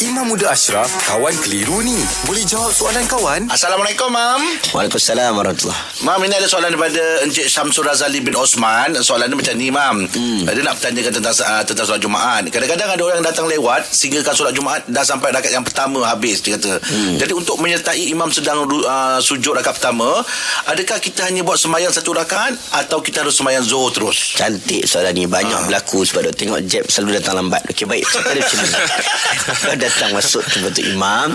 Imam Muda Ashraf, kawan keliru ni. Boleh jawab soalan kawan? Assalamualaikum, Mam. Waalaikumsalam warahmatullahi Mam, ini ada soalan daripada Encik Syamsul Razali bin Osman. Soalan dia macam ni, Mam. Hmm. Dia nak bertanyakan tentang uh, tentang solat Jumaat. Kadang-kadang ada orang datang lewat sehingga solat Jumaat dah sampai rakaat yang pertama habis, dia kata. Hmm. Jadi untuk menyertai imam sedang uh, sujud rakaat pertama, adakah kita hanya buat sembahyang satu rakaat atau kita harus sembahyang zuhur terus? Cantik soalan ni Banyak Ah. berlaku Sebab dia tengok Jeb selalu datang lambat Okey baik Cerita dia macam ni Datang masuk Tempat imam.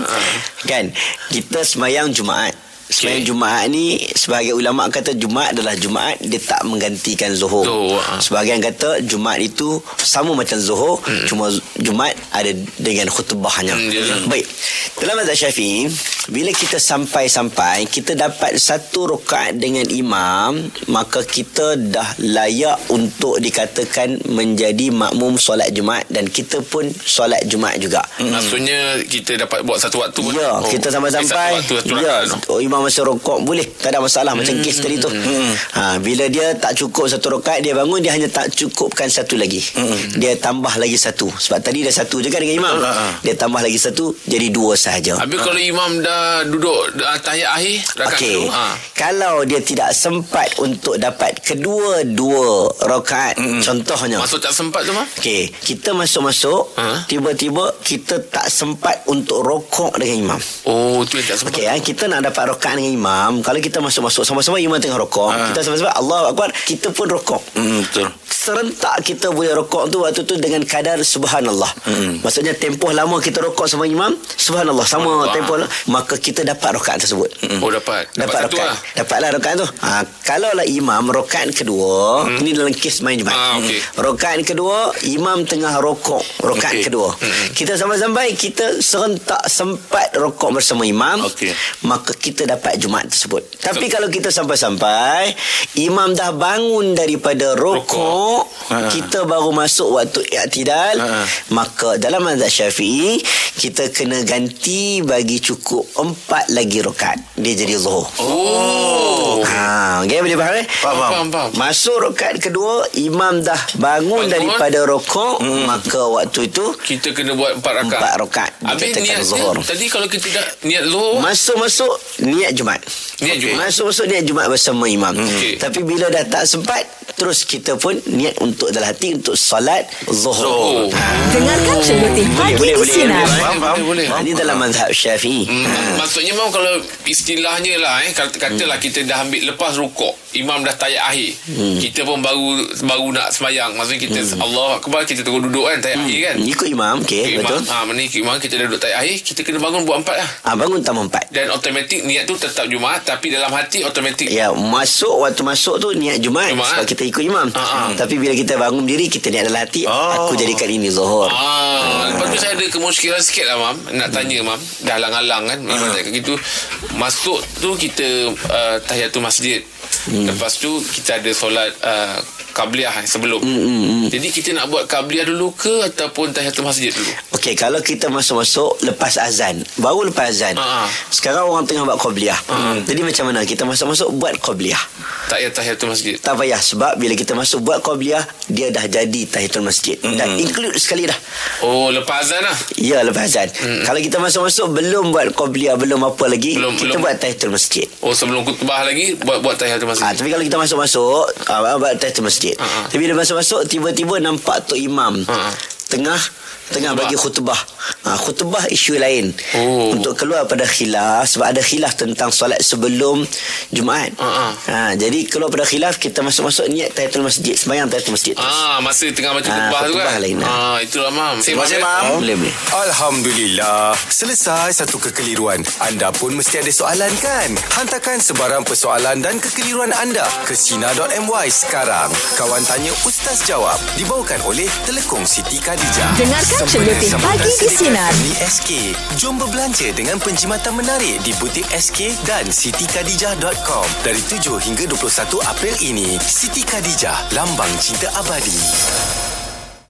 Kan? Kita semayang Jumaat. Semayang Okey. Jumaat ni Sebahagian ulama' kata Jumaat adalah Jumaat Dia tak menggantikan Zuhur. Zuhur, ah. Sebahagian kata Jumaat itu Sama macam Zuhur Cuma Jumaat Ada dengan khutbahnya. Hmm, dia- Baik. Dalam mazhab syafi'i Bila kita sampai-sampai Kita dapat satu rakaat dengan imam Maka kita dah layak Untuk dikatakan Menjadi makmum solat Jumaat Dan kita pun solat Jumaat juga Maksudnya kita dapat buat satu waktu. Ya, kita sampai-sampai. Satu waktu, satu ya, rakaat. oh, imam masih rokok boleh. Tak ada masalah macam kes tadi tu. Ha, bila dia tak cukup satu rakaat dia bangun dia hanya tak cukupkan satu lagi. Dia tambah lagi satu. Sebab tadi dah satu je kan dengan imam. Ha, ha. Dia tambah lagi satu jadi dua sahaja. Habis kalau imam dah duduk dah tahiyat akhir rakaat Okey. kedua. Ha. Kalau dia tidak sempat untuk dapat kedua-dua rakaat contohnya. Masuk tak sempat tu mah? Okey, kita masuk-masuk Ha? tiba-tiba kita tak sempat untuk rokok dengan imam. Oh, tu yang tak sempat. Okey, eh, kita nak dapat rakaat dengan imam. Kalau kita masuk-masuk sama-sama imam tengah rokok, Ha. kita sama-sama Allah Akbar, kita pun rokok. Hmm, betul. Serentak kita boleh rokok tu waktu tu dengan kadar subhanallah. Hmm. Maksudnya tempoh lama kita rokok sama imam, subhanallah sama tempoh la- maka kita dapat rakaat tersebut. Oh, dapat. Dapat satu rakaat. lah. Dapatlah rakaat tu. Ha, kalau lah imam rakaat kedua, ini dalam kes main Jumaat. Ah, okey. Rakaat kedua, imam tengah rokok. Rakaat Okey. kedua. Kita sampai-sampai kita serentak sempat rokok bersama imam, Okey. maka kita dapat Jumaat tersebut. Tapi kalau kita sampai-sampai imam dah bangun daripada rokok, Ha. kita baru masuk waktu i'tidal, Ha. maka dalam mazhab Syafi'i kita kena ganti bagi cukup empat lagi rakaat. Dia jadi zuhur. Oh. Ha, okay, boleh faham eh? Faham, faham. Faham, faham. Masuk rakaat kedua, imam dah bangun, Bangun. daripada rokok, maka waktu itu Kita kena buat empat rakaat. Empat rakaat. Habis Dikatakan niat zuhur. dia, tadi kalau kita dah niat zuhur, Masuk-masuk niat Jumaat. Niat Jumaat. Masuk-masuk niat Jumaat bersama imam. Okey. Tapi bila dah tak sempat, terus kita pun niat untuk dalam hati untuk solat zuhur. Zuhur. Ha. Dengarkan celoteh pagi boleh, di boleh. Sinar. Faham. boleh. Ha, Ini dalam mazhab Syafi'i. Hmm, Ha. Maksudnya memang kalau istilahnya lah eh kata katalah kita dah ambil lepas rukuk imam dah tayat akhir Hmm. kita pun baru baru nak semayang maksudnya kita Allah akbar kita terus duduk kan tayat akhir kan Ikut imam, okey, Ikut betul. imam, ha, mana ikut imam kita dah duduk tayat akhir kita kena bangun buat empat lah Ah bangun tambah empat. dan automatik niat tu tetap Jumaat tapi dalam hati automatik Ya, masuk waktu masuk tu niat Jumaat, Jumaat. sebab kita ikut imam. Ha. Tapi bila kita bangun diri kita niat dalam hati, Oh. aku jadikan ini zuhur. Ah, lepas tu saya ada kemuskilan sikit lah Mam. Nak tanya Mam. Dah halang-halang kan? Memang tak gitu. Masuk tu kita uh, Tahiyatul masjid. Lepas tu Kita ada solat uh, Qabliyah sebelum Jadi kita nak buat Qabliyah dulu ke Ataupun Tahiyatul masjid dulu Okey, kalau kita masuk-masuk lepas azan, baru lepas azan. Ha. Sekarang orang tengah buat qabliyah. Jadi macam mana? Kita masuk-masuk buat qabliyah. Tak payah Tahiyatul masjid Tak payah sebab bila kita masuk buat qabliyah, dia dah jadi tahiyatul masjid. Dan include sekali dah. Oh lepas azan lah Ya lepas azan. Kalau kita masuk-masuk belum buat qabliyah, belum apa lagi, Belum- kita belum. buat tahiyatul masjid. Oh sebelum khutbah lagi Buat buat Tahiyatul masjid Ah, tapi kalau kita masuk-masuk ah, buat tahiyatul masjid. Ha, ha. Tapi bila masuk-masuk tiba-tiba nampak tok imam ha. tengah tengah bagi khutbah. Ha, khutbah isu lain. Oh. Untuk keluar pada khilaf sebab ada khilaf tentang solat sebelum Jumaat. Ha, ha. Ha, jadi keluar pada khilaf kita masuk-masuk niat tahiyatul masjid, sembahyang tahiyatul masjid. Ah, masa tengah baca Ah, khutbah tu khutbah kan. lain, ah. ah, itulah mam. Terima kasih, Mam. Boleh boleh. Alhamdulillah. Selesai satu kekeliruan. Anda pun mesti ada soalan kan? Hantarkan sebarang persoalan dan kekeliruan anda ke Sina.my sekarang. Kawan tanya Ustaz jawab. Dibawakan oleh Telekong Siti Khadijah. Dengarkan Sempena sambutan pagi di Sinar. Family SK. Jom berbelanja dengan penjimatan menarik di butik SK dan sitikadijah.com. Dari 7 hingga 21 April ini, Siti Khadijah, lambang cinta abadi.